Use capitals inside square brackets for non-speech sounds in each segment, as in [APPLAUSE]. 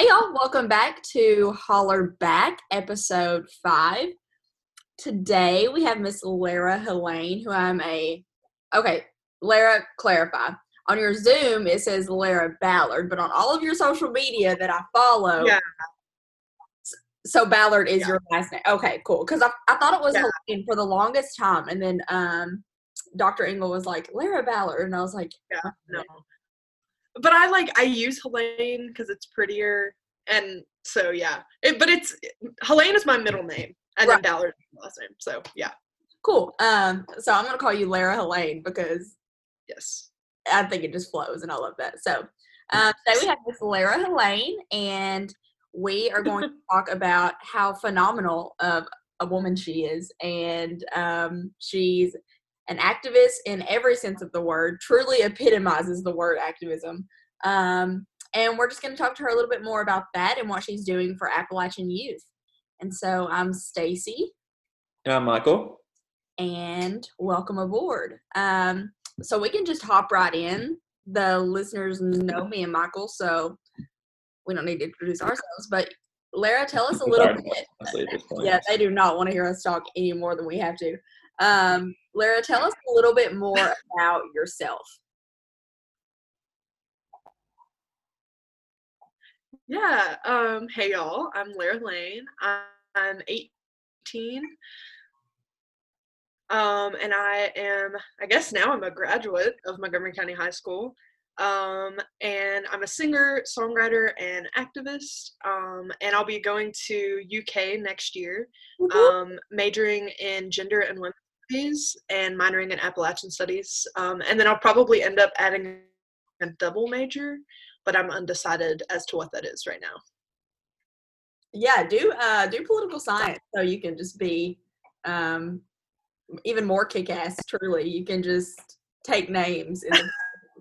Hey y'all, welcome back to Holler Back, episode five. Today we have Miss Lara Helene, who I'm a okay, Lara, clarify. On your Zoom it says Lara Ballard, but on all of your social media that I follow, Yeah. so Ballard is Yeah. your last name. Okay, cool. Because I, I thought it was Yeah. Helene for the longest time, and then um, Dr. Engel was like Lara Ballard, and I was like, Yeah, no. But I like I use Helene because it's prettier, and so yeah. It, but it's Helene is my middle name, and Right. then Ballard is my last name. So yeah, cool. Um, so I'm gonna call you Lara Helene because yes. I think it just flows, and I love that. So um, today we have Miss Lara Helene, and we are going to [LAUGHS] talk about how phenomenal of a woman she is, and um, she's an activist in every sense of the word. Truly epitomizes the word activism. Um, and we're just going to talk to her a little bit more about that and what she's doing for Appalachian youth. And so I'm Stacy, And I'm Michael. and welcome aboard. Um, so we can just hop right in. The listeners know me and Michael, so we don't need to introduce ourselves. But Lara, tell us a little Sorry, bit. honestly, at this point. Yeah, they do not want to hear us talk any more than we have to. Um, Lara, tell us a little bit more [LAUGHS] about yourself. Yeah. Um. Hey y'all, I'm Lara Lane. I'm, I'm 18. Um, and I am, I guess now I'm a graduate of Montgomery County High School. Um, and I'm a singer, songwriter, and activist. Um, and I'll be going to UK next year, um, majoring in gender and women's studies and minoring in Appalachian studies. Um, and then I'll probably end up adding a double major, but I'm undecided as to what that is right now. Yeah, do uh, do political science so you can just be um, even more kick ass. Truly, you can just take names in the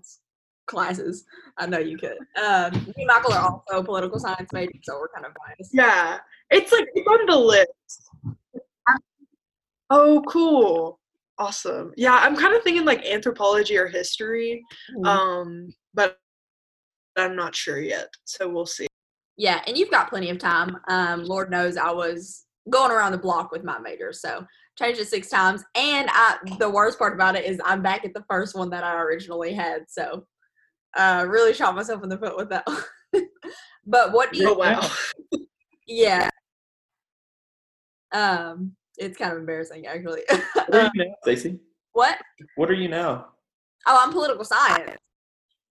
[LAUGHS] classes. I know you could. Um, me and Michael are also political science majors, so we're kind of biased. Yeah, it's like it's on the list. Oh, cool. Awesome. Yeah, I'm kind of thinking like anthropology or history. Mhm. Um, but I'm not sure yet. So we'll see. Yeah, and you've got plenty of time. Um, Lord knows I was going around the block with my major, so changed it six times. And I, the worst part about it is I'm back at the first one that I originally had. So, uh, really shot myself in the foot with that. [LAUGHS] but what do you? Oh wow. [LAUGHS] Yeah. Um, it's kind of embarrassing actually. What are you [LAUGHS] now, Stacey? what? What are you now? Oh, I'm political science.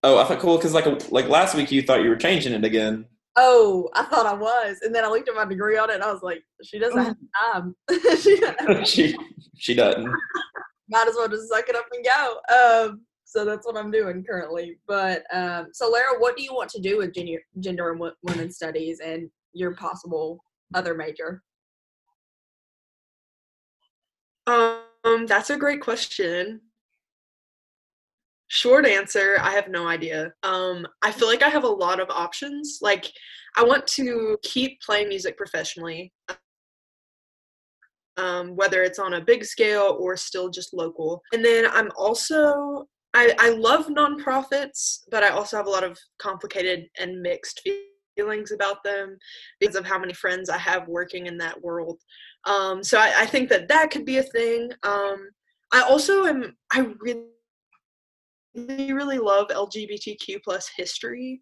Oh, I thought cool because like like last week you thought you were changing it again. Oh, I thought I was, and then I looked at my degree on it, and I was like, she doesn't have time. [LAUGHS] she doesn't [LAUGHS] she she doesn't. might as well just suck it up and go. Um, so that's what I'm doing currently. But um, so Lara, what do you want to do with gender, gender and wo- women's studies and your possible other major? Um, that's a great question. Short answer, I have no idea. Um, I feel like I have a lot of options. Like, I want to keep playing music professionally, um, whether it's on a big scale or still just local. And then I'm also, I, I love nonprofits, but I also have a lot of complicated and mixed feelings about them because of how many friends I have working in that world. Um, so I, I think that that could be a thing. Um, I also am, I really, really, love LGBTQ plus history.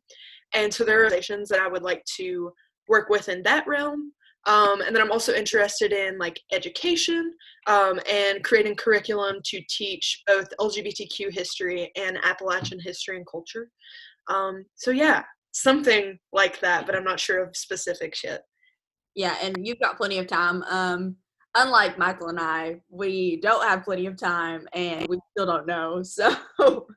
And so there are organizations that I would like to work with in that realm. Um, and then I'm also interested in like education um, and creating curriculum to teach both LGBTQ history and Appalachian history and culture. Um, so yeah, something like that, but I'm not sure of specifics yet. Yeah, and you've got plenty of time. Um, unlike Michael and I, we don't have plenty of time, and we still don't know. [LAUGHS] So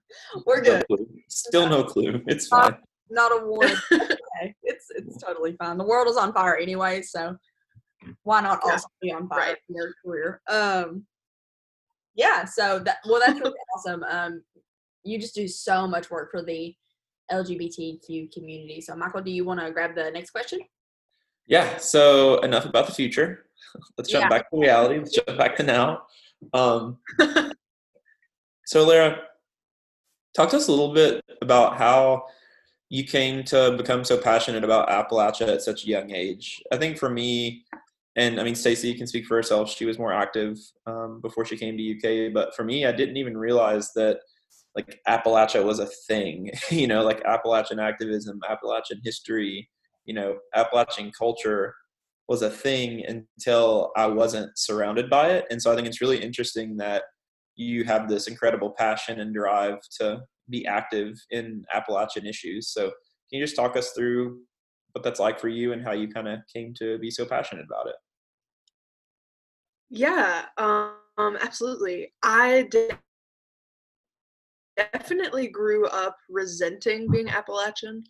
we're No good. clue. Still no clue. It's fine. Not a [LAUGHS] okay. It's it's totally fine. The world is on fire anyway, so why not Yeah, also be on fire right. in your career? Um, yeah. So that well, that's really [LAUGHS] awesome. Um, you just do so much work for the LGBTQ community. So, Michael, do you want to grab the next question? Yeah. So enough about the future. [LAUGHS] Let's jump Yeah. back to reality. Let's jump back to now. Um, [LAUGHS] so Lara, talk to us a little bit about how you came to become so passionate about Appalachia at such a young age. I think for me, and I mean, Stacy can speak for herself. She was more active um, before she came to UK, but for me, I didn't even realize that like Appalachia was a thing. [LAUGHS] you know, like Appalachian activism, Appalachian history, you know, Appalachian culture was a thing until I wasn't surrounded by it. And so I think it's really interesting that you have this incredible passion and drive to be active in Appalachian issues. So can you just talk us through what that's like for you and how you kind of came to be so passionate about it? Yeah, um, absolutely. I did definitely grew up resenting being Appalachian.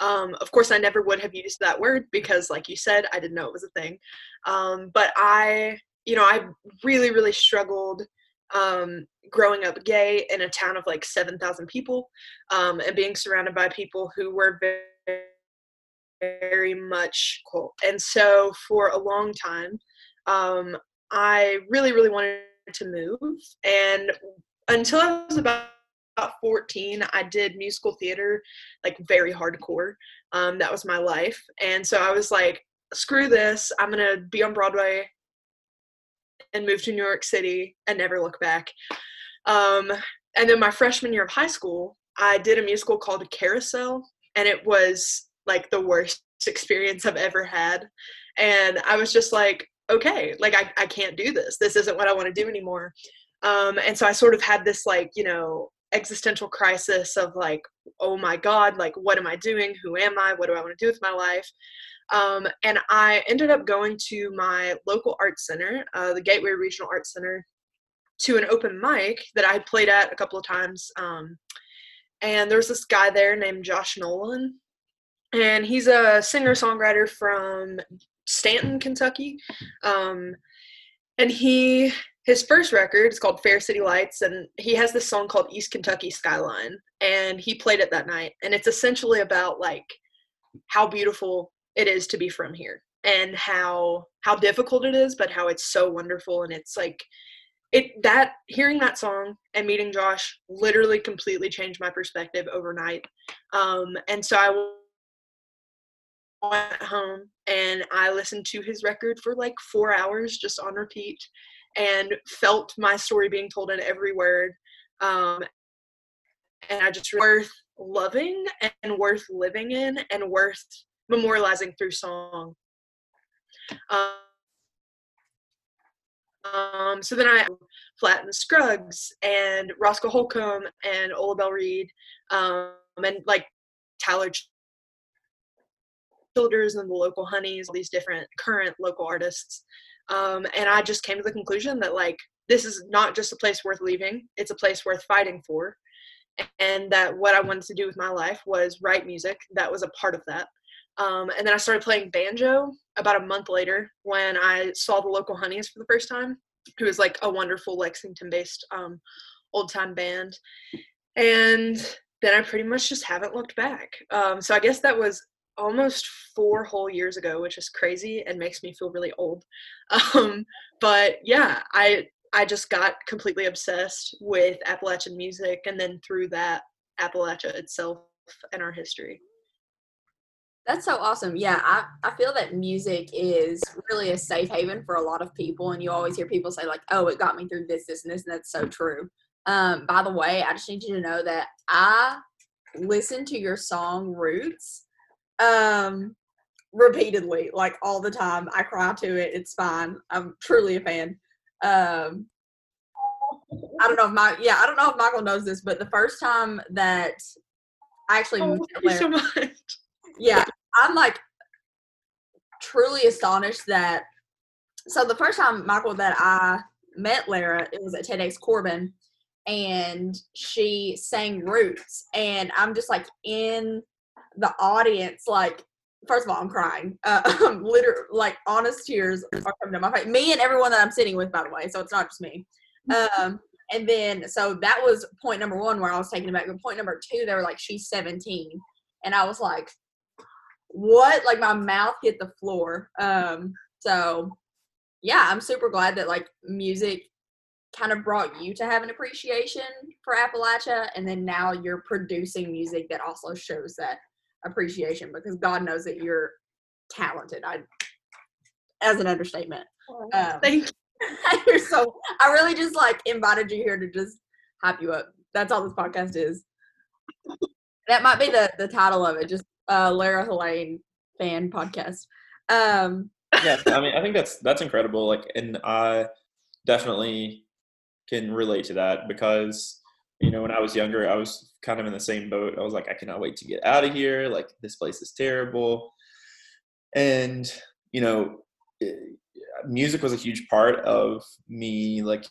Um, of course, I never would have used that word because, like you said, I didn't know it was a thing. Um, but I, you know, I really, really struggled um, growing up gay in a town of like 7,000 people um, and being surrounded by people who were very, very much cool. And so for a long time, um, I really, really wanted to move. And until I was about about 14 i did musical theater like very hardcore um, that was my life and so i was like screw this i'm gonna be on broadway and move to new york city and never look back. Um, and then my freshman year of high school i did a musical called carousel and it was like the worst [LAUGHS] experience i've ever had and i was just like okay like i, I can't do this this isn't what i want to do anymore. Um, and so i sort of had this like you know existential crisis of like oh my god like what am i doing? Who am i? What do i want to do with my life? Um, and i ended up going to my local art center uh, the gateway regional art center to an open mic that i played at a couple of times um, and there was this guy there named josh nolan and he's a singer songwriter from stanton kentucky um, and he his first record is called Fair City Lights, and he has this song called East Kentucky Skyline, and he played it that night. And it's essentially about like how beautiful it is to be from here and how how difficult it is, but how it's so wonderful. And it's like it that hearing that song and meeting Josh literally completely changed my perspective overnight. Um, and so I went home and I listened to his record for like four hours just on repeat and felt my story being told in every word. Um, and I just worth loving and worth living in and worth memorializing through song. Um, so then I Flatt and Scruggs and Roscoe Holcomb and Ola Belle Reed um, and like Tyler Childers and the local Honeys, all these different current local artists. Um, and I just came to the conclusion that like this is not just a place worth leaving; it's a place worth fighting for. And that what I wanted to do with my life was write music. That was a part of that. Um, and then I started playing banjo about a month later when I saw the local Honeys for the first time, who was like a wonderful Lexington-based um, old-time band. And then I pretty much just haven't looked back. Um, so I guess that was almost four whole years ago, which is crazy and makes me feel really old. [LAUGHS] Um, but yeah, I I just got completely obsessed with Appalachian music, and then through that, Appalachia itself and our history. That's so awesome. Yeah, I, I feel that music is really a safe haven for a lot of people. And you always hear people say, like, oh, it got me through this, this, and this. And that's so true. Um, by the way, I just need you to know that I listen to your song Roots um repeatedly like all the time. I cry to it. It's fine. I'm truly a fan. Um i don't know if my yeah i don't know if michael knows this but the first time that i actually oh, thank you so much. yeah i'm like truly astonished that so the first time michael that i met lara it was at tedx corbin and she sang roots and i'm just like in the audience like first of all i'm crying. Uh, [LAUGHS] literally like honest tears are coming to my face. Me and everyone that i'm sitting with by the way so it's not just me. Um and then so that was point number one where i was taken aback. But point number two they were like she's 17 and i was like what? Like my mouth hit the floor. Um so yeah i'm super glad that like music kind of brought you to have an appreciation for appalachia. And then now you're producing music that also shows that appreciation because God knows that you're talented. I, as an understatement. Um, Thank [LAUGHS] you. you're so. I really just like invited you here to just hype you up. That's all this podcast is. That might be the the title of it. Just uh, Lara Helene fan podcast. Um, yeah, I mean, I think that's that's incredible. Like, and I definitely can relate to that because you know when I was younger, I was kind of in the same boat. I was like, I cannot wait to get out of here. Like, this place is terrible. And you know, it, music was a huge part of me, like,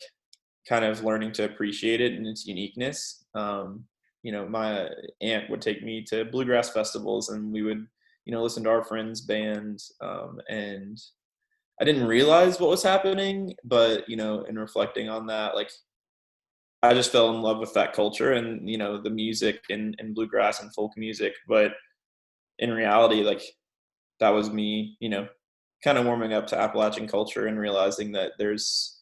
kind of learning to appreciate it and its uniqueness. Um, you know, my aunt would take me to bluegrass festivals, and we would you know listen to our friends band um, and i didn't realize what was happening but you know in reflecting on that like i just fell in love with that culture and you know the music and, and bluegrass and folk music but in reality like that was me you know kind of warming up to appalachian culture and realizing that there's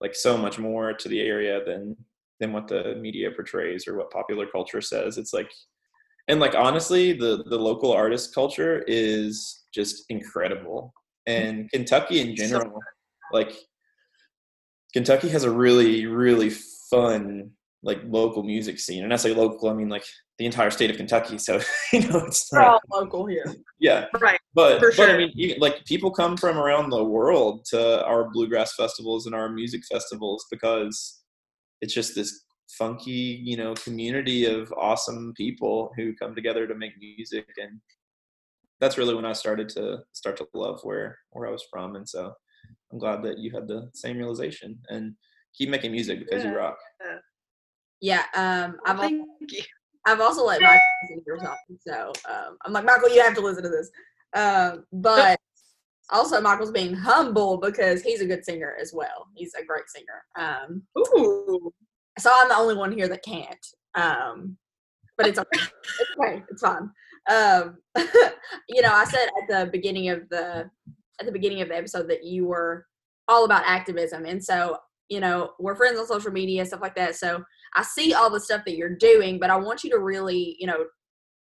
like so much more to the area than than what the media portrays or what popular culture says. It's like and like honestly the the local artist culture is just incredible. And kentucky in general like kentucky has a really really fun like local music scene. And i say local i mean like the entire state of kentucky so [LAUGHS] you know it's we're all local here. yeah. Right. but For but I mean, you, like people come from around the world to our bluegrass festivals and our music festivals because it's just this funky, you know, community of awesome people who come together to make music, and that's really when I started to start to love where where I was from, and so I'm glad that you had the same realization. And keep making music because you rock. Yeah. Um, I've al- Thank you. I've also let Michael listen to your so um, I'm like Michael, you have to listen to this. Um, but also Michael's being humble because he's a good singer as well. He's a great singer. Um, Ooh. so I'm the only one here that can't. Um, but it's okay. it's okay. It's fine. Um, [LAUGHS] you know, I said at the beginning of the at the beginning of the episode that you were all about activism, and so you know we're friends on social media stuff like that. So I see all the stuff that you're doing, but I want you to really, you know,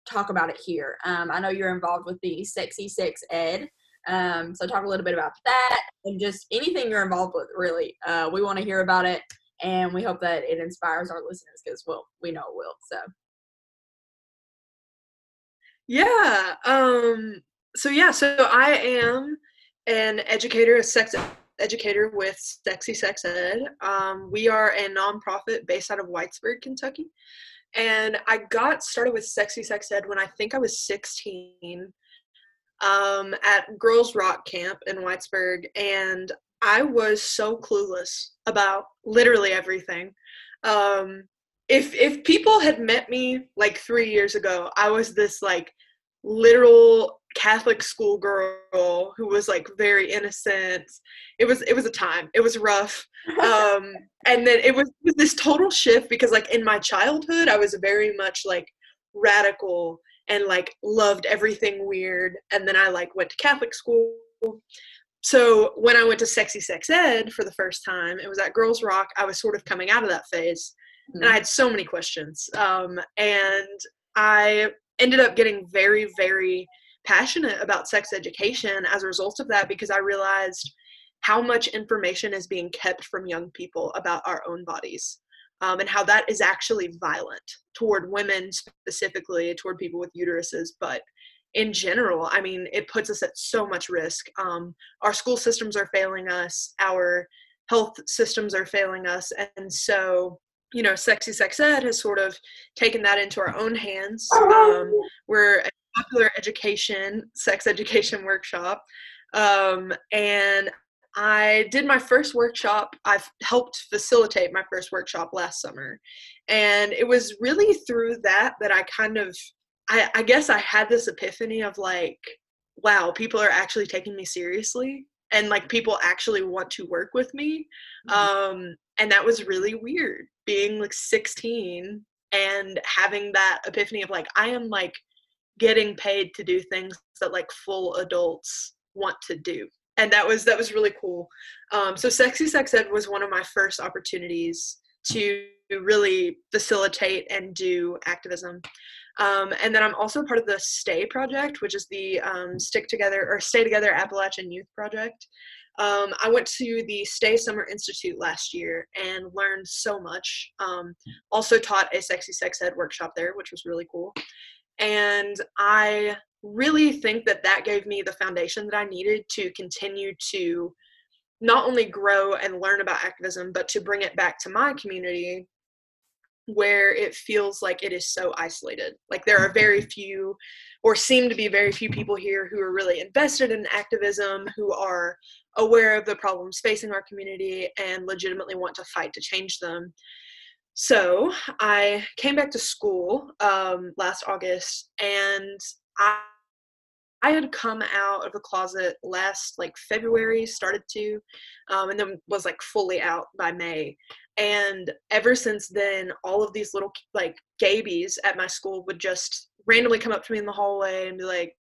talk about it here. Um, I know you're involved with the Sexy Sex Ed. Um, so talk a little bit about that and just anything you're involved with. Really, uh, we want to hear about it and we hope that it inspires our listeners because well we know it will so Yeah. Um, so yeah, so I am an educator, a sex educator with Sexy Sex Ed. Um, we are a nonprofit based out of Whitesburg, Kentucky. And I got started with Sexy Sex Ed when I think I was 16 um, at Girls Rock Camp in Whitesburg. And I was so clueless about literally everything. Um, if if people had met me like three years ago, I was this like literal Catholic school girl who was like very innocent. It was it was a time. It was rough. [LAUGHS] Um, and then it was, it was this total shift because like in my childhood, I was very much like radical and like loved everything weird. And then I like went to Catholic school. So when I went to Sexy Sex Ed for the first time, it was at Girls Rock. I was sort of coming out of that phase and I had so many questions. Um, and I ended up getting very, very passionate about sex education as a result of that because I realized how much information is being kept from young people about our own bodies um, and how that is actually violent toward women specifically, toward people with uteruses, but in general, I mean, it puts us at so much risk. Um, our school systems are failing us, our health systems are failing us, and so you know, Sexy Sex Ed has sort of taken that into our own hands. Um, we're a popular education, sex education workshop. Um, and I did my first workshop. I've helped facilitate my first workshop last summer. And it was really through that that I kind of, I, I guess I had this epiphany of like, wow, people are actually taking me seriously. And like people actually want to work with me. Um, and that was really weird being like 16 and having that epiphany of like i am like getting paid to do things that like full adults want to do and that was that was really cool um, so sexy sex ed was one of my first opportunities to really facilitate and do activism Um, and then I'm also part of the Stay Project, which is the um, Stick Together or Stay Together Appalachian Youth Project. Um, I went to the Stay Summer Institute last year and learned so much. Um, also taught a sexy sex ed workshop there, which was really cool. And I really think that that gave me the foundation that I needed to continue to not only grow and learn about activism, but to bring it back to my community where it feels like it is so isolated. Like there are very few, or seem to be very few people here who are really invested in activism, who are aware of the problems facing our community and legitimately want to fight to change them. So I came back to school um, last August and I I had come out of the closet last like February, started to, um, and then was like fully out by May. And ever since then, all of these little like gaybies at my school would just randomly come up to me in the hallway and be like,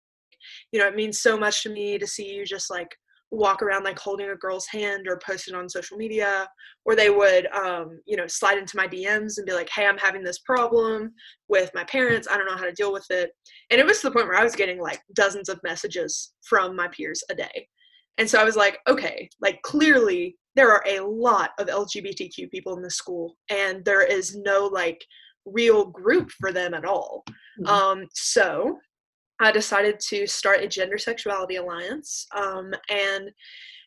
you know, it means so much to me to see you just like walk around like holding a girl's hand or post it on social media or they would um, you know slide into my dms and be like hey i'm having this problem with my parents. I don't know how to deal with it. And it was to the point where i was getting like dozens of messages from my peers a day. And so i was like okay like clearly there are a lot of lgbtq people in this school and there is no like real group for them at all. Mm-hmm. um, so I decided to start a gender sexuality alliance. Um, and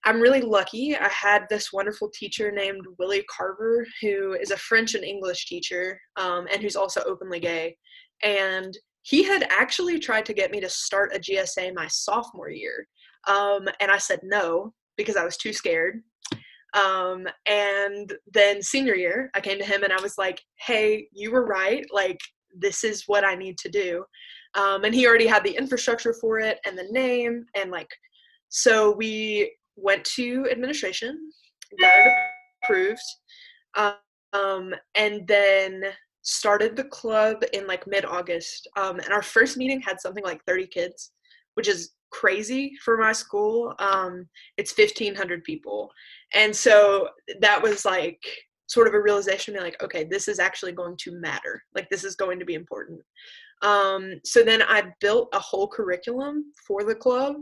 I'm really lucky. I had this wonderful teacher named Willie Carver, who is a French and English teacher um, and who's also openly gay. And he had actually tried to get me to start a GSA my sophomore year. Um, and I said no because I was too scared. Um, and then senior year, I came to him and I was like, hey, you were right. Like, this is what I need to do. Um, and he already had the infrastructure for it and the name and like so we went to administration got it approved um, and then started the club in like mid-august. Um, and our first meeting had something like 30 kids which is crazy for my school. Um, it's 1500 people. And so that was like sort of a realization me like okay this is actually going to matter. Like this is going to be important um, so then I built a whole curriculum for the club,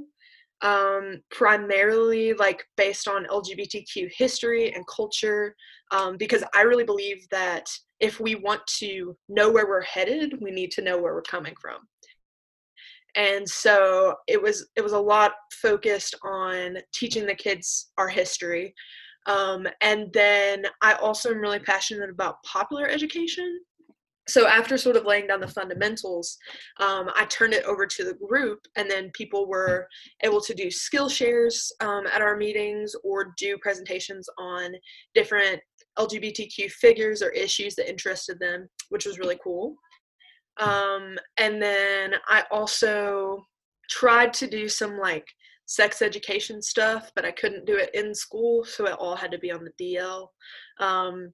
um, primarily like based on LGBTQ history and culture, um, because I really believe that if we want to know where we're headed, we need to know where we're coming from. And so it was it was a lot focused on teaching the kids our history. Um, and then I also am really passionate about popular education so after sort of laying down the fundamentals um, i turned it over to the group and then people were able to do skill shares um, at our meetings or do presentations on different lgbtq figures or issues that interested them which was really cool. Um, and then i also tried to do some like sex education stuff but i couldn't do it in school so it all had to be on the dl um,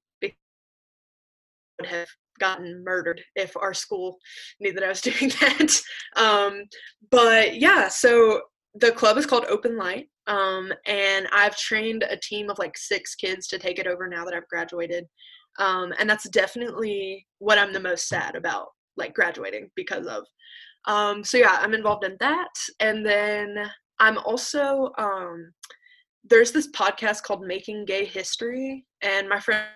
would have gotten murdered if our school knew that I was [LAUGHS] doing that. Um, but yeah, so the club is called Open Light. Um, and I've trained a team of like six kids to take it over now that I've graduated. Um, and that's definitely what I'm the most sad about, like graduating because of. Um, so yeah, I'm involved in that. And then I'm also, um, there's this podcast called Making Gay History, and my friend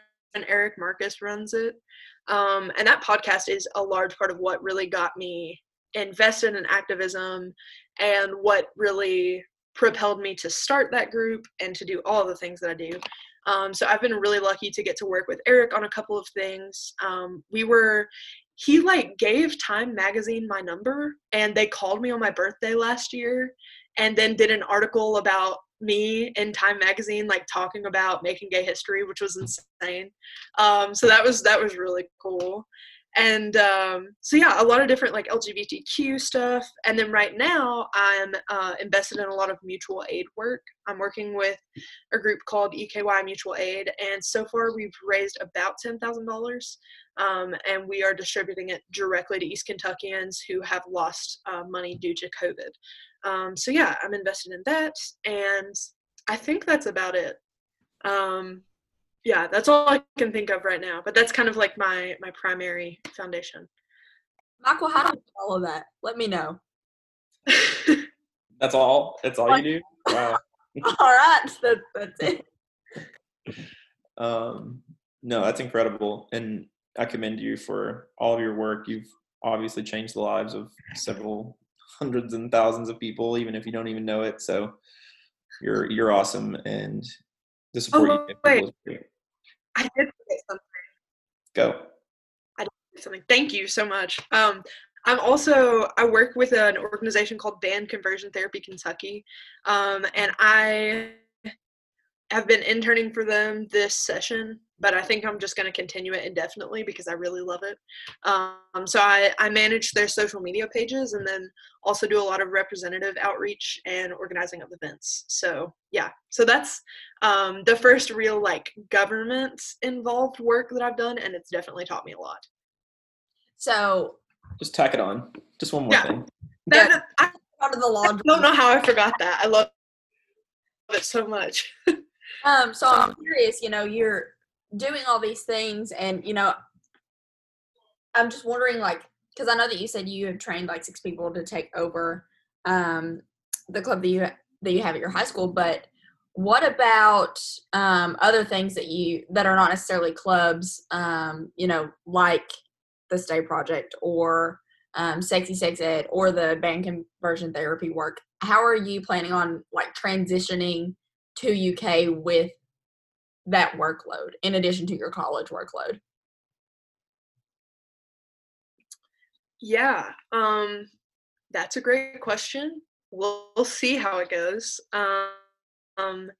Eric Marcus runs it. Um, and that podcast is a large part of what really got me invested in activism and what really propelled me to start that group and to do all the things that I do. Um, so I've been really lucky to get to work with Eric on a couple of things. Um, we were, he like gave Time Magazine my number and they called me on my birthday last year and then did an article about me in Time Magazine, like talking about making gay history, which was insane. Um, so that was that was really cool. And um, so yeah, a lot of different like LGBTQ stuff. And then right now, I'm uh, invested in a lot of mutual aid work. I'm working with a group called EKY Mutual Aid, and so far we've raised about ten thousand um, dollars, and we are distributing it directly to East Kentuckians who have lost uh, money due to COVID. Um, so yeah, I'm invested in that, and I think that's about it. Um, yeah, that's all I can think of right now. But that's kind of like my my primary foundation. Michael, how do you follow that? Let me know. That's all. That's all you do. Wow. [LAUGHS] All right, that, that's it. [LAUGHS] Um, no, that's incredible, and I commend you for all of your work. You've obviously changed the lives of several hundreds and thousands of people, even if you don't even know it. So you're you're awesome, and the support Oh, you give wait. I did forget something. Go. I did forget something. Thank you so much. Um, I'm also I work with an organization called Ban Conversion Therapy Kentucky, um, and I have been interning for them this session. But I think I'm just going to continue it indefinitely because I really love it. Um, so I, I manage their social media pages and then also do a lot of representative outreach and organizing of events. So yeah, so that's um, the first real like government involved work that I've done, and it's definitely taught me a lot. So, Just tack it on. Just one more Yeah. thing. [LAUGHS] That, Yeah. I out of the laundry. don't know how I forgot that. I love it so much. [LAUGHS] Um, so I'm curious, you know, you're doing all these things and, you know, I'm just wondering like because I know that you said you have trained like six people to take over um the club that you that you have at your high school, but what about um other things that you that are not necessarily clubs, um, you know, like the Stay Project or um, Sexy Sex Ed or the ban conversion therapy work? How are you planning on like transitioning to UK with that workload in addition to your college workload? yeah, um, that's a great question. We'll, we'll see how it goes. Um, um,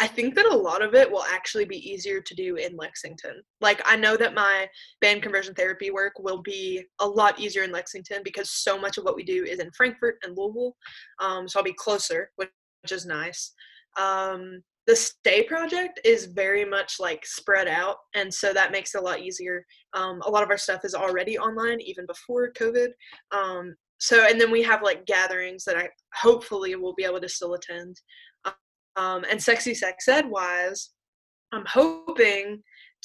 I think that a lot of it will actually be easier to do in Lexington. Like, I know that my ban conversion therapy work will be a lot easier in Lexington because so much of what we do is in Frankfort and Louisville. Um, so I'll be closer, which, which is nice. Um, the stay project is very much like spread out and so that makes it a lot easier. Um, a lot of our stuff is already online even before covid. Um, so and then we have like gatherings that i hopefully will be able to still attend. Um, and sexy sex ed wise i'm hoping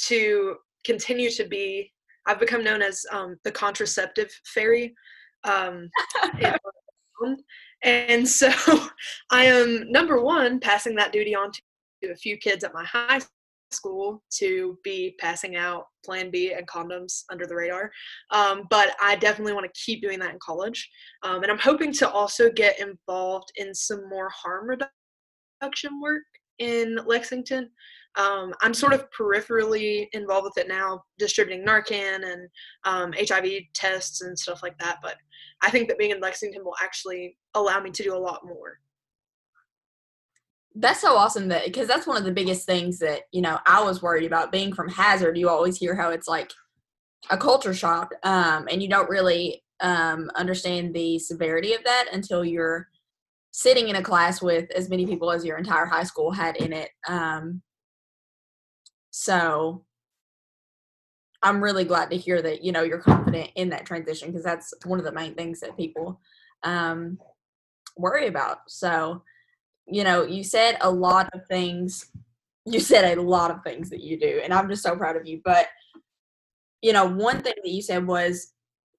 to continue to be i've become known as um, the contraceptive fairy um, [LAUGHS] and so [LAUGHS] I am number one passing that duty on to a few kids at my high school to be passing out Plan B and condoms under the radar. Um, but I definitely want to keep doing that in college. Um, and I'm hoping to also get involved in some more harm reduction work in Lexington. Um, I'm sort of peripherally involved with it now, distributing Narcan and um, HIV tests and stuff like that. But I think that being in Lexington will actually allow me to do a lot more. That's so awesome that because that's one of the biggest things that you know I was worried about being from Hazard. You always hear how it's like a culture shock, um, and you don't really um, understand the severity of that until you're sitting in a class with as many people as your entire high school had in it. Um, so I'm really glad to hear that you know you're confident in that transition because that's one of the main things that people um, worry about. So you know, you said a lot of things. You said a lot of things that you do, and I'm just so proud of you. But you know, one thing that you said was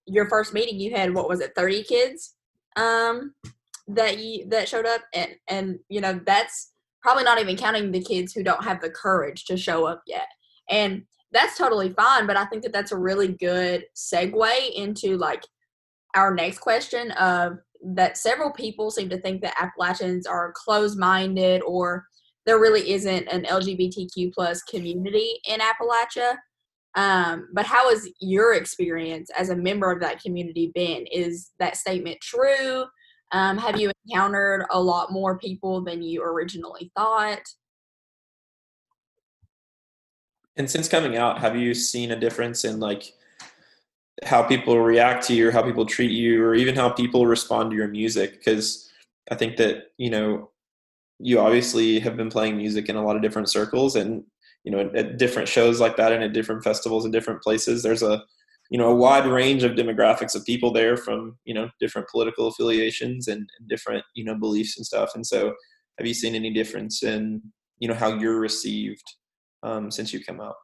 your first meeting. You had what was it, 30 kids um, that you that showed up, and and you know that's probably not even counting the kids who don't have the courage to show up yet. And that's totally fine. But I think that that's a really good segue into like our next question of that several people seem to think that Appalachians are closed-minded or there really isn't an LGBTQ plus community in Appalachia. Um, but how has your experience as a member of that community been? Is that statement true? Um, have you encountered a lot more people than you originally thought? And since coming out, have you seen a difference in like how people react to you or how people treat you or even how people respond to your music? Because I think that, you know, you obviously have been playing music in a lot of different circles and, you know, at different shows like that and at different festivals and different places, there's a, you know, a wide range of demographics of people there from, you know, different political affiliations and, and different, you know, beliefs and stuff. And so have you seen any difference in, you know, how you're received um, since you come out?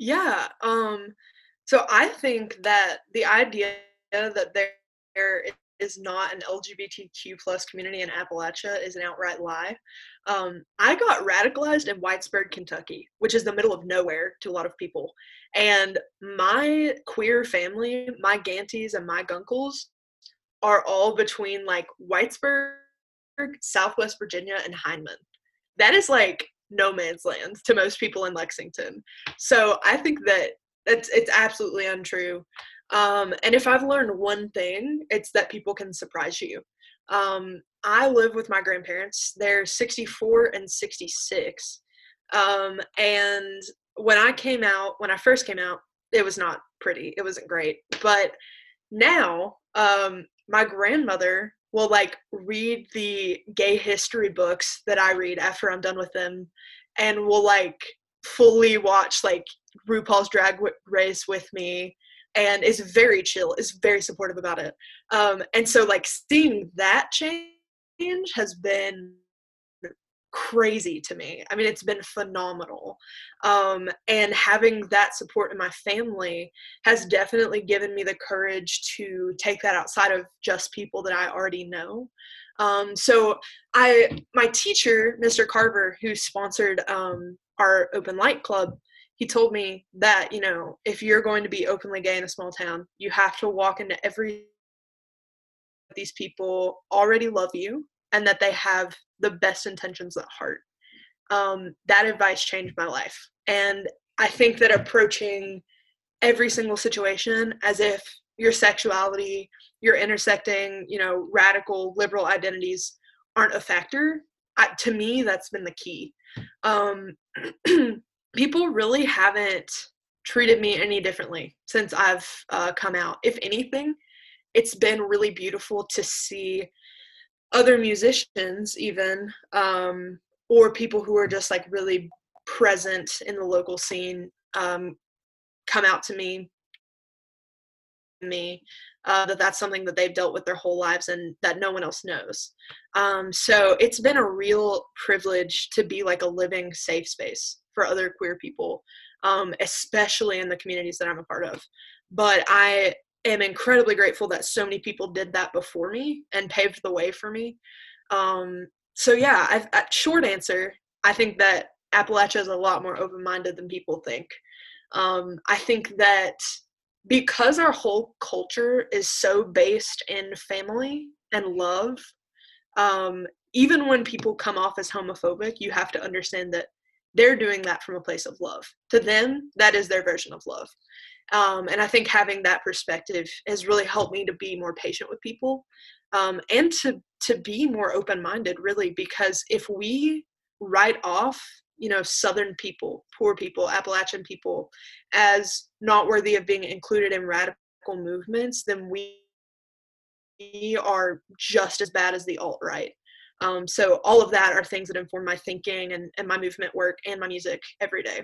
Yeah. Um, So I think that the idea that there is not an LGBTQ plus community in Appalachia is an outright lie. Um, I got radicalized in Whitesburg, Kentucky, which is the middle of nowhere to a lot of people. And my queer family, my Ganties and my Gunkles, are all between like Whitesburg, Southwest Virginia, and Hindman. That is like no man's land to most people in Lexington. So I think that it's it's absolutely untrue. Um, and if I've learned one thing, it's that people can surprise you. Um, I live with my grandparents. They're 64 and 66. Um, and when I came out, when I first came out, it was not pretty. It wasn't great. But now, um, my grandmother will like read the gay history books that I read after I'm done with them and will like fully watch like RuPaul's Drag Race with me and is very chill, is very supportive about it. Um, and so like seeing that change has been crazy to me. I mean, it's been phenomenal. Um, and having that support in my family has definitely given me the courage to take that outside of just people that I already know. Um, so I, my teacher, Mr. Carver, who sponsored um, our open light club, he told me that you know if you're going to be openly gay in a small town, you have to walk into every these people already love you and that they have the best intentions at heart. Um, that advice changed my life. And I think that approaching every single situation as if your sexuality, your intersecting, you know, radical liberal identities aren't a factor, I, to me, that's been the key. Um, [CLEARS THROAT] people really haven't treated me any differently since I've uh, come out. If anything, it's been really beautiful to see other musicians even um, or people who are just like really present in the local scene um, come out to me me uh, that that's something that they've dealt with their whole lives and that no one else knows. Um, so it's been a real privilege to be like a living safe space for other queer people um, especially in the communities that i'm a part of. But i am incredibly grateful that so many people did that before me and paved the way for me. Um, so yeah, I've, short answer, I think that Appalachia is a lot more open-minded than people think. Um, I think that because our whole culture is so based in family and love, um, even when people come off as homophobic, you have to understand that they're doing that from a place of love. To them, that is their version of love. Um, and I think having that perspective has really helped me to be more patient with people um, and to to be more open minded, really, because if we write off you know southern people poor people appalachian people as not worthy of being included in radical movements then we are just as bad as the alt right um, so all of that are things that inform my thinking and, and my movement work and my music every day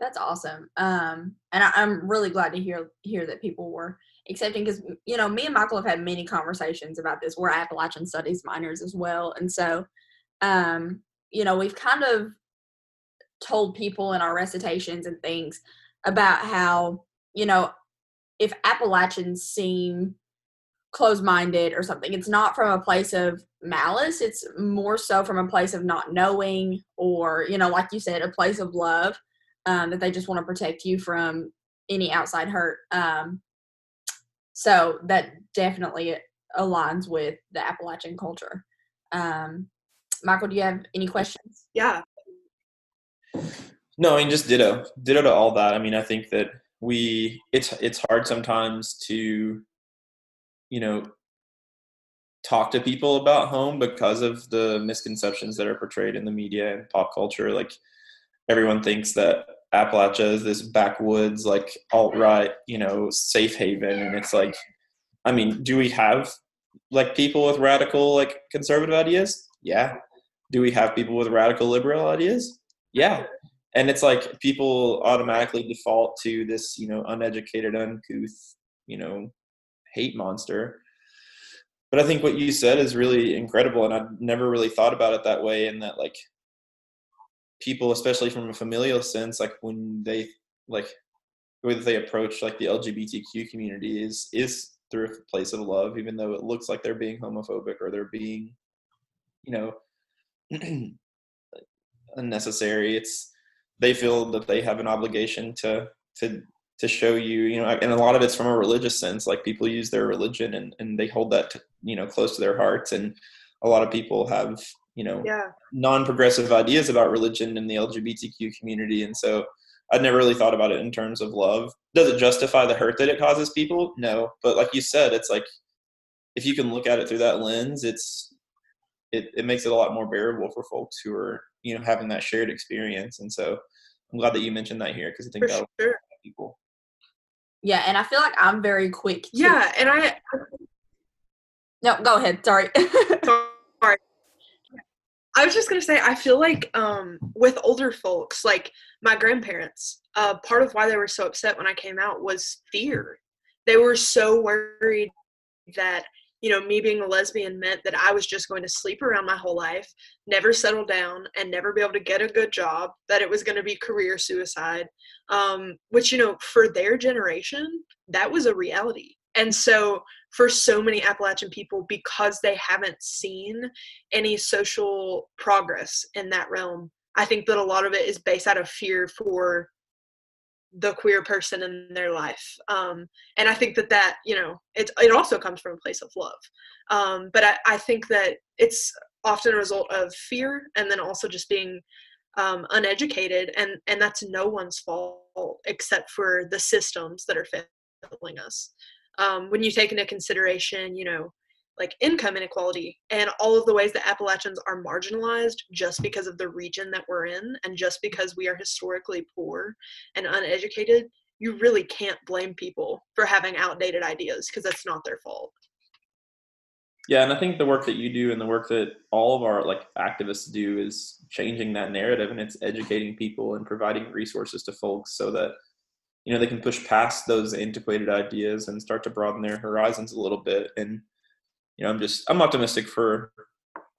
that's awesome. Um, and I, am really glad to hear hear that people were accepting because you know me and Michael have had many conversations about this. We're Appalachian Studies minors as well, and so um, you know we've kind of told people in our recitations and things about how you know if Appalachians seem closed-minded or something, it's not from a place of malice. It's more so from a place of not knowing, or you know, like you said, a place of love um, that they just want to protect you from any outside hurt. Um, so that definitely aligns with the Appalachian culture. Um, Michael, do you have any questions? Yeah. No, I mean just ditto, ditto to all that. I mean, I think that we it's it's hard sometimes to, you know, talk to people about home because of the misconceptions that are portrayed in the media and pop culture. Like everyone thinks that Appalachia is this backwoods, like alt right, you know, safe haven, and it's like, I mean, do we have like people with radical like conservative ideas? Yeah. Do we have people with radical liberal ideas? Yeah. And it's like people automatically default to this, you know, uneducated, uncouth, you know, hate monster. But I think what you said is really incredible, and I've never really thought about it that way. And that like people, especially from a familial sense, like when they like the way that they approach like the LGBTQ community is is through a place of love, even though it looks like they're being homophobic or they're being, you know, [CLEARS THROAT] unnecessary. It's they feel that they have an obligation to to to show you, you know, and a lot of it's from a religious sense. Like people use their religion and and they hold that to, you know close to their hearts, and a lot of people have you know Yeah. non-progressive ideas about religion and the LGBTQ community, and so I'd never really thought about it in terms of love. Does it justify the hurt that it causes people? No, but like you said, it's like if you can look at it through that lens, it's it, it makes it a lot more bearable for folks who are you know having that shared experience. And so I'm glad that you mentioned that here because I think For that will sure. help people. Yeah, and I feel like I'm very quick. To, Yeah, and I No, go ahead. Sorry. [LAUGHS] I was just gonna say, I feel like um, with older folks, like my grandparents, uh, part of why they were so upset when I came out was fear. They were so worried that you know me being a lesbian meant that I was just going to sleep around my whole life, never settle down, and never be able to get a good job. That it was going to be career suicide, um, which you know for their generation that was a reality. And so for so many Appalachian people because they haven't seen any social progress in that realm. I think that a lot of it is based out of fear for the queer person in their life. Um, and I think that that, you know, it, it also comes from a place of love. Um, but I, I think that it's often a result of fear and then also just being um, uneducated. And, and that's no one's fault except for the systems that are failing us um, when you take into consideration, you know, like income inequality and all of the ways that Appalachians are marginalized just because of the region that we're in and just because we are historically poor and uneducated, you really can't blame people for having outdated ideas because that's not their fault. Yeah, and I think the work that you do and the work that all of our like activists do is changing that narrative and it's educating people and providing resources to folks so that you know they can push past those antiquated ideas and start to broaden their horizons a little bit. And you know i'm just i'm optimistic for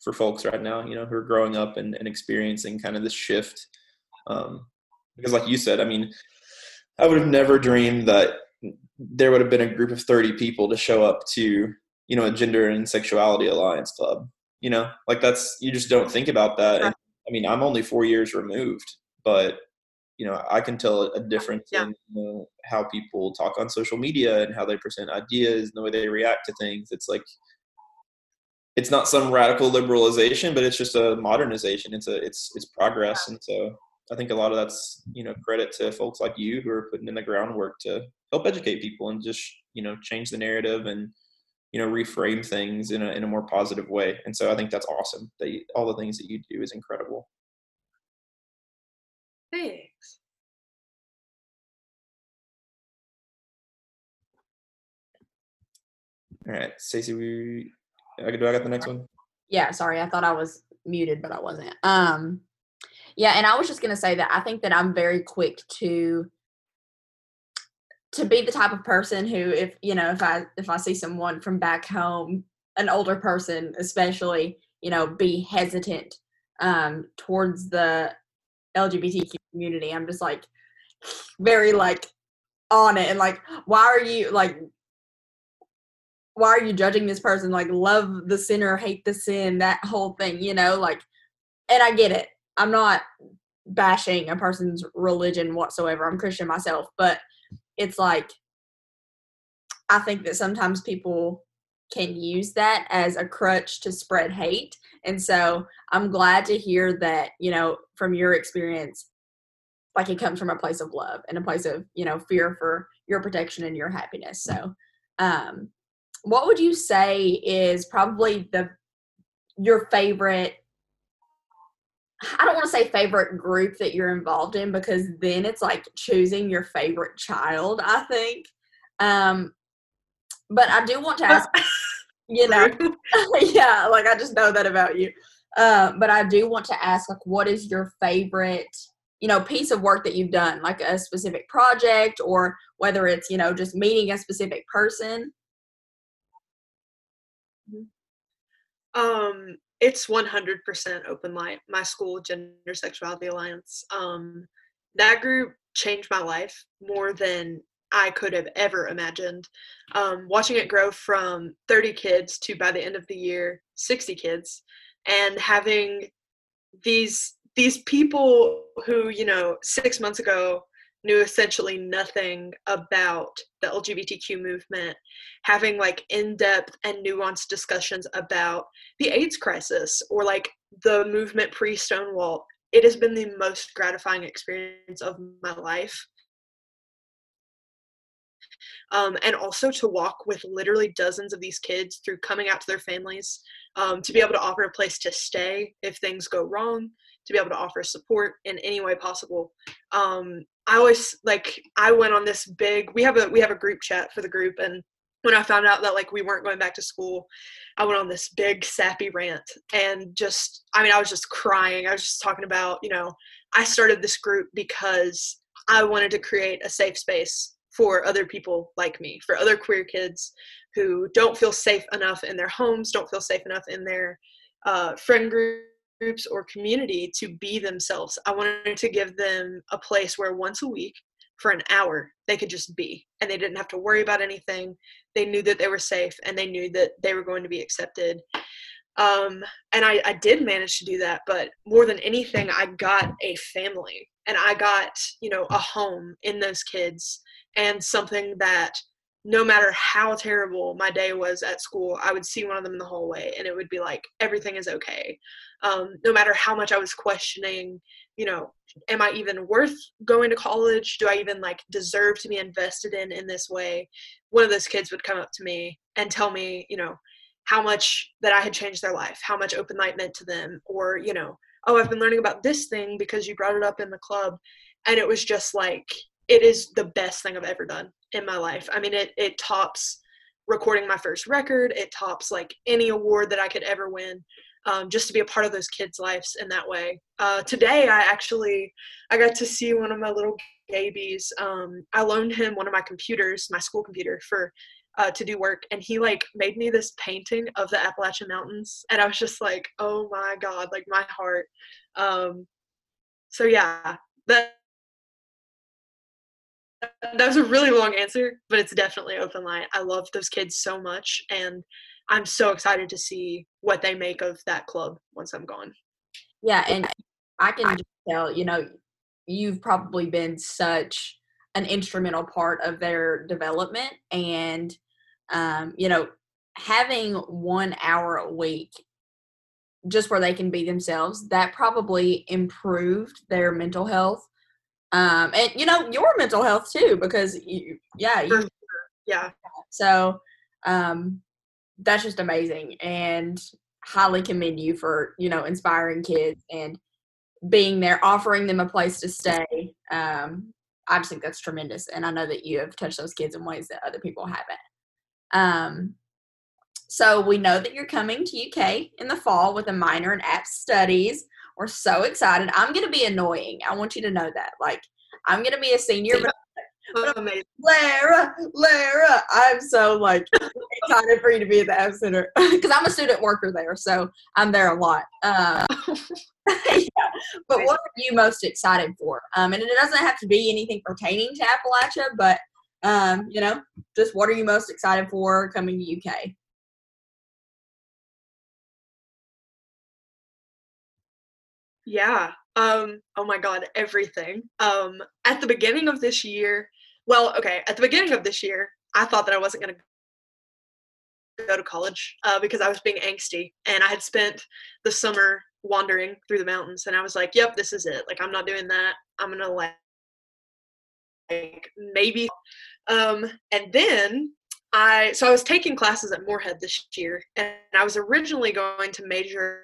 for folks right now you know who are growing up and, and experiencing kind of this shift. Um because like you said i mean i would have never dreamed that there would have been a group of 30 people to show up to you know a gender and sexuality alliance club you know? Like that's you just don't think about that. And, i mean i'm only four years removed but you know i can tell a difference Yeah. in you know, how people talk on social media and how they present ideas and the way they react to things. It's like it's not some radical liberalization but it's just a modernization. It's a it's it's progress. And so i think a lot of that's you know credit to folks like you who are putting in the groundwork to help educate people and just you know change the narrative and you know reframe things in a in a more positive way. And so i think that's awesome that you, all the things that you do is incredible. Thanks. All right stacey we I do i got the next one yeah, sorry. I thought I was muted, but I wasn't. Um yeah, and I was just to say that I think that I'm very quick to to be the type of person who if, you know, if I if I see someone from back home, an older person especially, you know, be hesitant um towards the LGBTQ community. I'm just like [SIGHS] very like on it and like why are you like why are you judging this person? Like love the sinner hate the sin that whole thing you know like and i get it. I'm not bashing a person's religion whatsoever. I'm christian myself but it's like i think that sometimes people can use that as a crutch to spread hate. And so i'm glad to hear that you know from your experience like it comes from a place of love and a place of you know fear for your protection and your happiness. So um what would you say is probably the your favorite I don't want to say favorite group that you're involved in because then it's like choosing your favorite child, I think. Um but I do want to ask [LAUGHS] you know [LAUGHS] yeah, like I just know that about you. Uh, but I do want to ask like what is your favorite you know piece of work that you've done like a specific project or whether it's you know just meeting a specific person Um, it's 100% open light. My school, Gender Sexuality Alliance. Um, that group changed my life more than I could have ever imagined. Um, watching it grow from 30 kids to by the end of the year, 60 kids, and having these these people who you know six months ago knew essentially nothing about the LGBTQ movement, having like in depth and nuanced discussions about the AIDS crisis or like the movement pre Stonewall. It has been the most gratifying experience of my life. Um, and also to walk with literally dozens of these kids through coming out to their families, um, to be able to offer a place to stay if things go wrong, to be able to offer support in any way possible. Um, I always like I went on this big. We have a we have a group chat for the group, and when I found out that like we weren't going back to school, I went on this big sappy rant and just I mean I was just crying. I was just talking about you know I started this group because I wanted to create a safe space for other people like me, for other queer kids who don't feel safe enough in their homes, don't feel safe enough in their uh, friend group groups or community to be themselves. I wanted to give them a place where once a week for an hour they could just be and they didn't have to worry about anything. They knew that they were safe and they knew that they were going to be accepted. Um, and I, I did manage to do that, but more than anything, I got a family and I got, you know, a home in those kids and something that no matter how terrible my day was at school, I would see one of them in the hallway and it would be like, everything is okay. Um, no matter how much I was questioning, you know, am I even worth going to college? Do I even like deserve to be invested in in this way? One of those kids would come up to me and tell me, you know, how much that I had changed their life, how much open light meant to them, or, you know, oh, I've been learning about this thing because you brought it up in the club. And it was just like, it is the best thing I've ever done in my life. I mean, it it tops recording my first record. It tops like any award that I could ever win. Um, just to be a part of those kids' lives in that way. Uh, today, I actually I got to see one of my little babies. Um, I loaned him one of my computers, my school computer, for uh, to do work, and he like made me this painting of the Appalachian Mountains, and I was just like, oh my god, like my heart. Um, so yeah, that that was a really long answer, but it's definitely open light. I love those kids so much, and I'm so excited to see what they make of that club once I'm gone. Yeah, and I can tell, you know, you've probably been such an instrumental part of their development, and um, you know, having one hour a week just where they can be themselves that probably improved their mental health um, and you know your mental health too because you, yeah you, yeah. So um, that's just amazing and highly commend you for you know inspiring kids and being there offering them a place to stay. Um, i just think that's tremendous and i know that you have touched those kids in ways that other people haven't. Um, so we know that you're coming to uk in the fall with a minor in app studies we're so excited. I'm going to be annoying. I want you to know that. Like, I'm going to be a senior. But [LAUGHS] Amazing. Lara, Lara, I'm so like [LAUGHS] excited for you to be at the App Center [LAUGHS] because I'm a student worker there, so I'm there a lot. Uh, yeah. But what are you most excited for? Um, and it doesn't have to be anything pertaining to Appalachia, but um, you know, just what are you most excited for coming to UK? Yeah. Um, oh my god, everything. Um, at the beginning of this year, well, okay, at the beginning of this year, I thought that I wasn't gonna go to college uh, because I was being angsty and I had spent the summer wandering through the mountains and I was like, yep, this is it. Like I'm not doing that. I'm gonna like, like maybe um and then I so I was taking classes at Morehead this year and I was originally going to major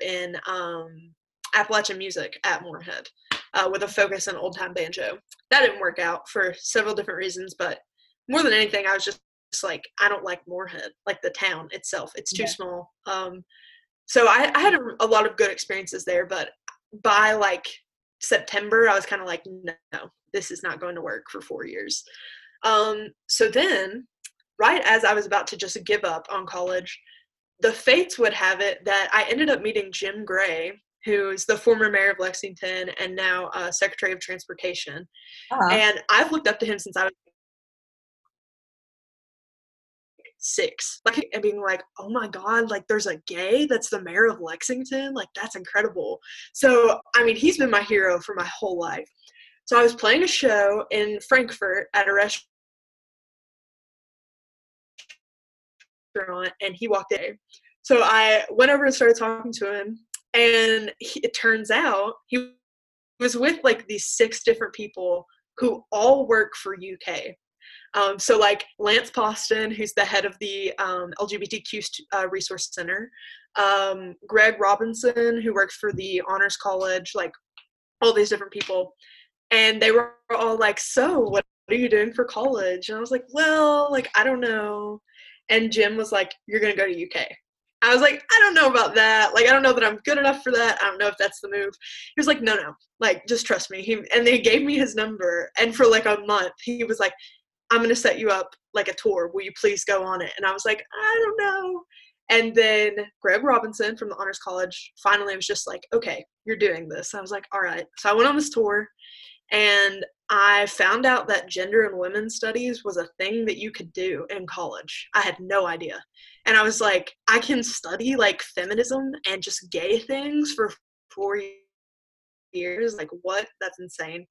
in um, Appalachian music at Morehead uh, with a focus on old time banjo. That didn't work out for several different reasons, but more than anything, I was just, like, I don't like Morehead, like the town itself. It's too yeah. small. Um, so I, I had a, a, lot of good experiences there, but by like September, I was kind of like, no, this is not going to work for four years. Um, so then, right as I was about to just give up on college, the fates would have it that I ended up meeting Jim Gray, who's the former mayor of Lexington and now uh, Secretary of Transportation. Uh-huh. And I've looked up to him since I was six like and being like oh my god like there's a gay that's the mayor of lexington like that's incredible so i mean he's been my hero for my whole life so i was playing a show in Frankfort at a restaurant and he walked in so i went over and started talking to him and he, it turns out he was with like these six different people who all work for uk um, so, like Lance Poston, who's the head of the um, LGBTQ uh, Resource Center, um, Greg Robinson, who works for the Honors College, like all these different people. And they were all like, So, what are you doing for college? And I was like, Well, like, I don't know. And Jim was like, You're going to go to UK. I was like, I don't know about that. Like, I don't know that I'm good enough for that. I don't know if that's the move. He was like, no, no, like, just trust me. He and they gave me his number, and for like a month, he was like, I'm going to set you up like a tour. Will you please go on it? And I was like, I don't know. And then Greg Robinson from the Honors College finally was just like, okay, you're doing this. I was like, all right. So I went on this tour and I found out that gender and women's studies was a thing that you could do in college. I had no idea. And I was like, I can study like feminism and just gay things for four years. Like, what? That's insane.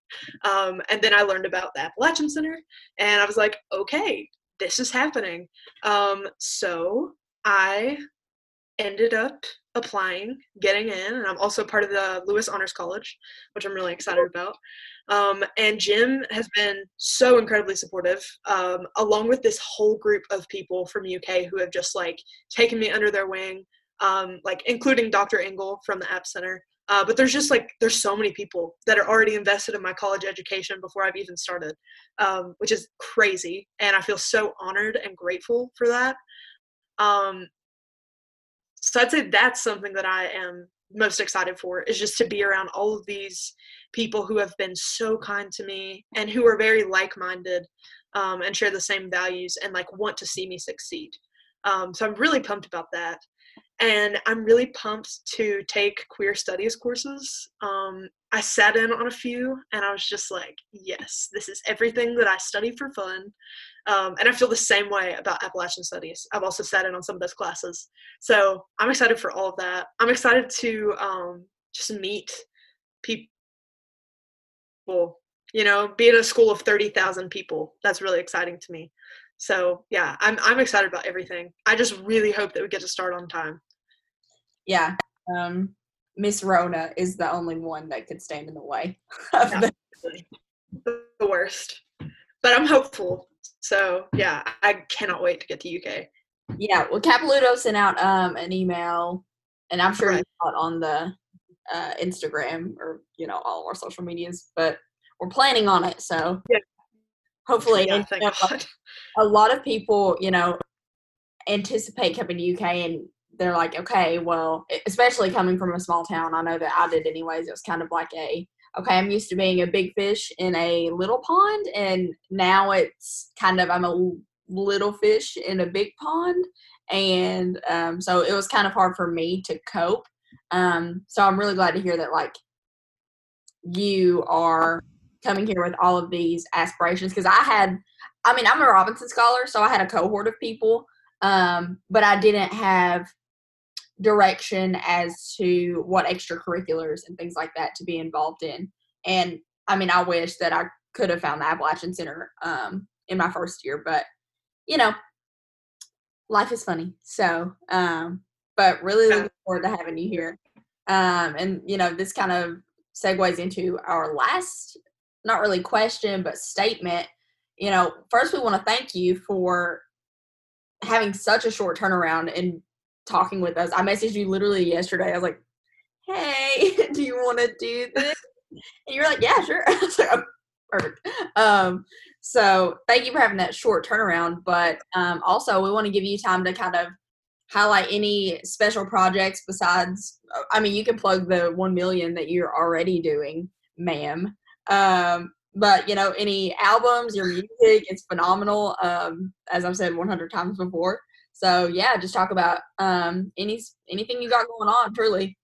Um, and then I learned about the Appalachian Center, and I was like, okay, this is happening. Um, so I ended up applying, getting in, and I'm also part of the Lewis Honors College, which I'm really excited about. Um, and Jim has been so incredibly supportive, um, along with this whole group of people from UK who have just like taken me under their wing, um, like including Dr. Engel from the App Center. Uh, but there's just like there's so many people that are already invested in my college education before I've even started, um, which is crazy, and I feel so honored and grateful for that. Um, so I'd say that's something that I am most excited for is just to be around all of these people who have been so kind to me and who are very like-minded um, and share the same values and like want to see me succeed. Um, so I'm really pumped about that and I'm really pumped to take queer studies courses. Um, I sat in on a few and I was just like, yes, this is everything that I study for fun. Um, and I feel the same way about Appalachian studies. I've also sat in on some of those classes. So I'm excited for all of that. I'm excited to um, just meet people, you know, be in a school of 30,000 people. That's really exciting to me. So yeah, I'm I'm excited about everything. I just really hope that we get to start on time. Yeah. Um Miss Rona is the only one that could stand in the way. Yeah, the, [LAUGHS] the worst. But I'm hopeful. So yeah, I cannot wait to get to UK. Yeah, well Capilouto sent out um an email and I'm sure right. saw it on the uh, Instagram or you know all of our social medias, but we're planning on it. So yeah, hopefully yeah, you know, [LAUGHS] a lot of people you know anticipate coming to uk and they're like okay well especially coming from a small town i know that i did anyways it was kind of like a okay i'm used to being a big fish in a little pond and now it's kind of i'm a little fish in a big pond and um, so it was kind of hard for me to cope. Um, so i'm really glad to hear that like you are coming here with all of these aspirations because I had, I mean, I'm a Robinson scholar, so I had a cohort of people, um, but I didn't have direction as to what extracurriculars and things like that to be involved in. And I mean, I wish that I could have found the Appalachian Center um, in my first year, but you know, life is funny. So, um, but really looking forward to having you here. Um, and you know, this kind of segues into our last not really question, but statement. You know, first we want to thank you for having such a short turnaround and talking with us. I messaged you literally yesterday. I was like, "Hey, [LAUGHS] do you want to do this?" And you're like, "Yeah, sure." [LAUGHS] I was like, oh, "Perfect." Um, so thank you for having that short turnaround. But um, also, we want to give you time to kind of highlight any special projects besides. I mean, you can plug the one million that you're already doing, ma'am. Um, but you know, any albums, your music, it's phenomenal. Um, as I've said 100 times before. So yeah, just talk about um, any anything you got going on. Truly.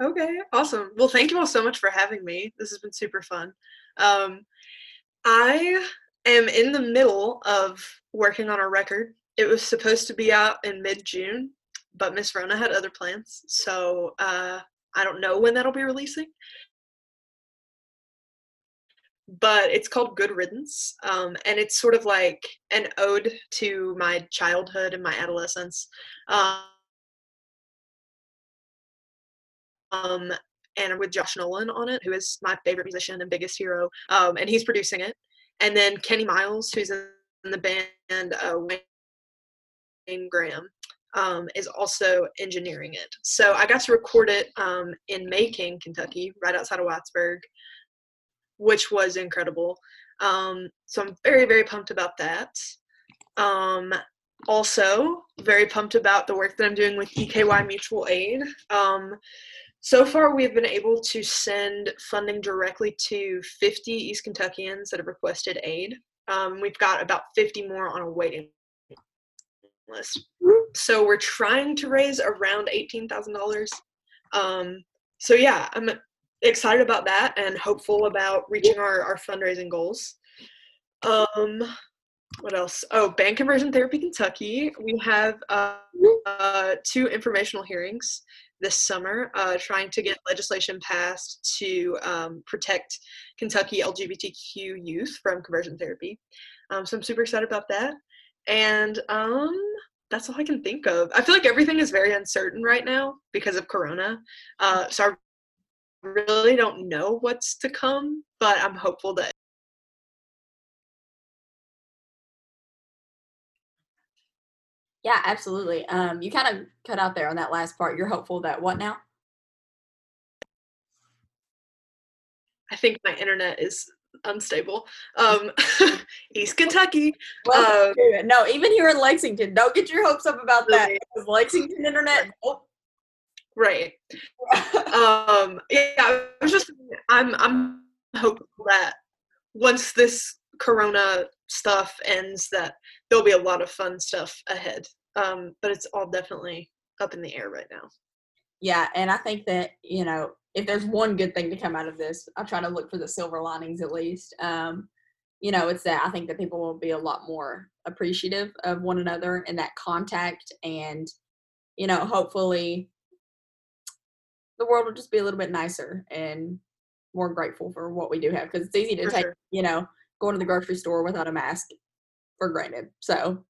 Okay, awesome. Well, thank you all so much for having me. This has been super fun. Um, I am in the middle of working on a record. It was supposed to be out in mid June, but Miss Rona had other plans, so uh, I don't know when that'll be releasing. But it's called Good Riddance, um, and it's sort of like an ode to my childhood and my adolescence. Um, um, and with Josh Nolan on it, who is my favorite musician and biggest hero, um, and he's producing it. And then Kenny Miles, who's in the band uh, Wayne Graham, um, is also engineering it. So I got to record it um, in Mayking, Kentucky, right outside of Whitesburg, which was incredible. Um, so I'm very, very pumped about that. Um, also, very pumped about the work that I'm doing with EKY Mutual Aid. Um, so far, we've been able to send funding directly to 50 East Kentuckians that have requested aid. Um, we've got about 50 more on a waiting list. So we're trying to raise around $18,000. Um, so yeah, I'm excited about that and hopeful about reaching our, our fundraising goals. Um, what else? Oh, Ban Conversion Therapy Kentucky. We have uh, uh, two informational hearings this summer, uh, trying to get legislation passed to um, protect Kentucky LGBTQ youth from conversion therapy. Um, so I'm super excited about that. And um, that's all I can think of. I feel like everything is very uncertain right now because of Corona. Uh, so I really don't know what's to come, but I'm hopeful that Yeah, absolutely. Um, you kind of cut out there on that last part. You're hopeful that what now? I think my internet is unstable. [LAUGHS] Um, [LAUGHS] East Kentucky. Well, um, no, even here in Lexington, don't get your hopes up about that. Lexington internet. Oh. Right. [LAUGHS] um, yeah, I was just. I'm. I'm hopeful that once this Corona stuff ends, that there'll be a lot of fun stuff ahead. Um, but it's all definitely up in the air right now. Yeah, and I think that you know if there's one good thing to come out of this, I try to look for the silver linings at least. Um, you know, it's that I think that people will be a lot more appreciative of one another and that contact, and you know, hopefully, the world will just be a little bit nicer and more grateful for what we do have because it's easy to for take, sure. you know, going to the grocery store without a mask for granted. So,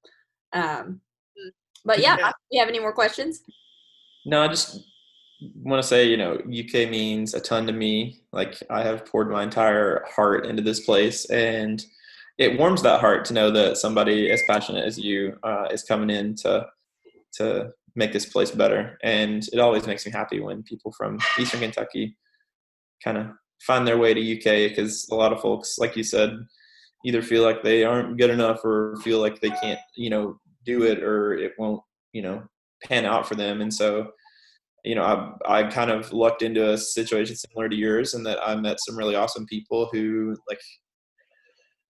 um, mm. but yeah, yeah. you have any more questions? No, I just want to say, you know, UK means a ton to me. Like I have poured my entire heart into this place, and it warms that heart to know that somebody as passionate as you uh, is coming in to to make this place better. And it always makes me happy when people from Eastern Kentucky kind of find their way to UK because a lot of folks, like you said, either feel like they aren't good enough or feel like they can't, you know, do it or it won't, you know, pan out for them. And so, you know, I, I kind of lucked into a situation similar to yours and that I met some really awesome people who like,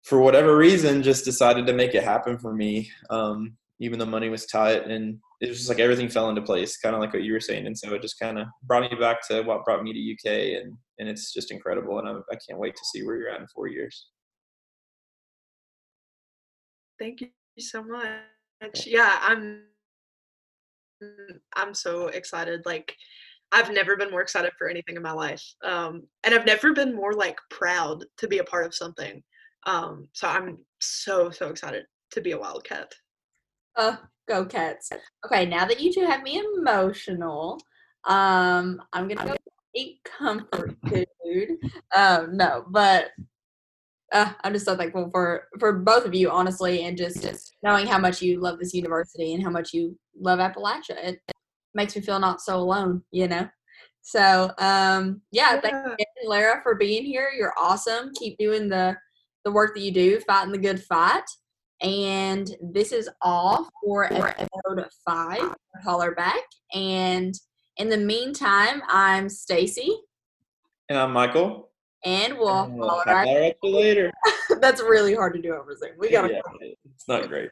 for whatever reason, just decided to make it happen for me. Um, even though money was tight and it was just like everything fell into place, kind of like what you were saying. And so it just kind of brought me back to what brought me to UK and, and it's just incredible. And I, I can't wait to see where you're at in four years. Thank you so much. Yeah, I'm I'm so excited. Like I've never been more excited for anything in my life. Um, and I've never been more like proud to be a part of something. Um, so I'm so so excited to be a wildcat. Uh, go cats. Okay, now that you two have me emotional, um, I'm gonna go eat comfort [LAUGHS] food. Um, no, but uh, I'm just so thankful for for both of you, honestly, and just, just knowing how much you love this university and how much you love Appalachia. It, it makes me feel not so alone, you know. So, um, yeah, yeah. thank you, Lara, for being here. You're awesome. Keep doing the the work that you do, fighting the good fight. And this is all for episode five. Holler back. And in the meantime, I'm Stacy. And I'm Michael. And we'll, and we'll holler at you later. [LAUGHS] That's really hard to do over Zoom. We gotta. Yeah, it's not great.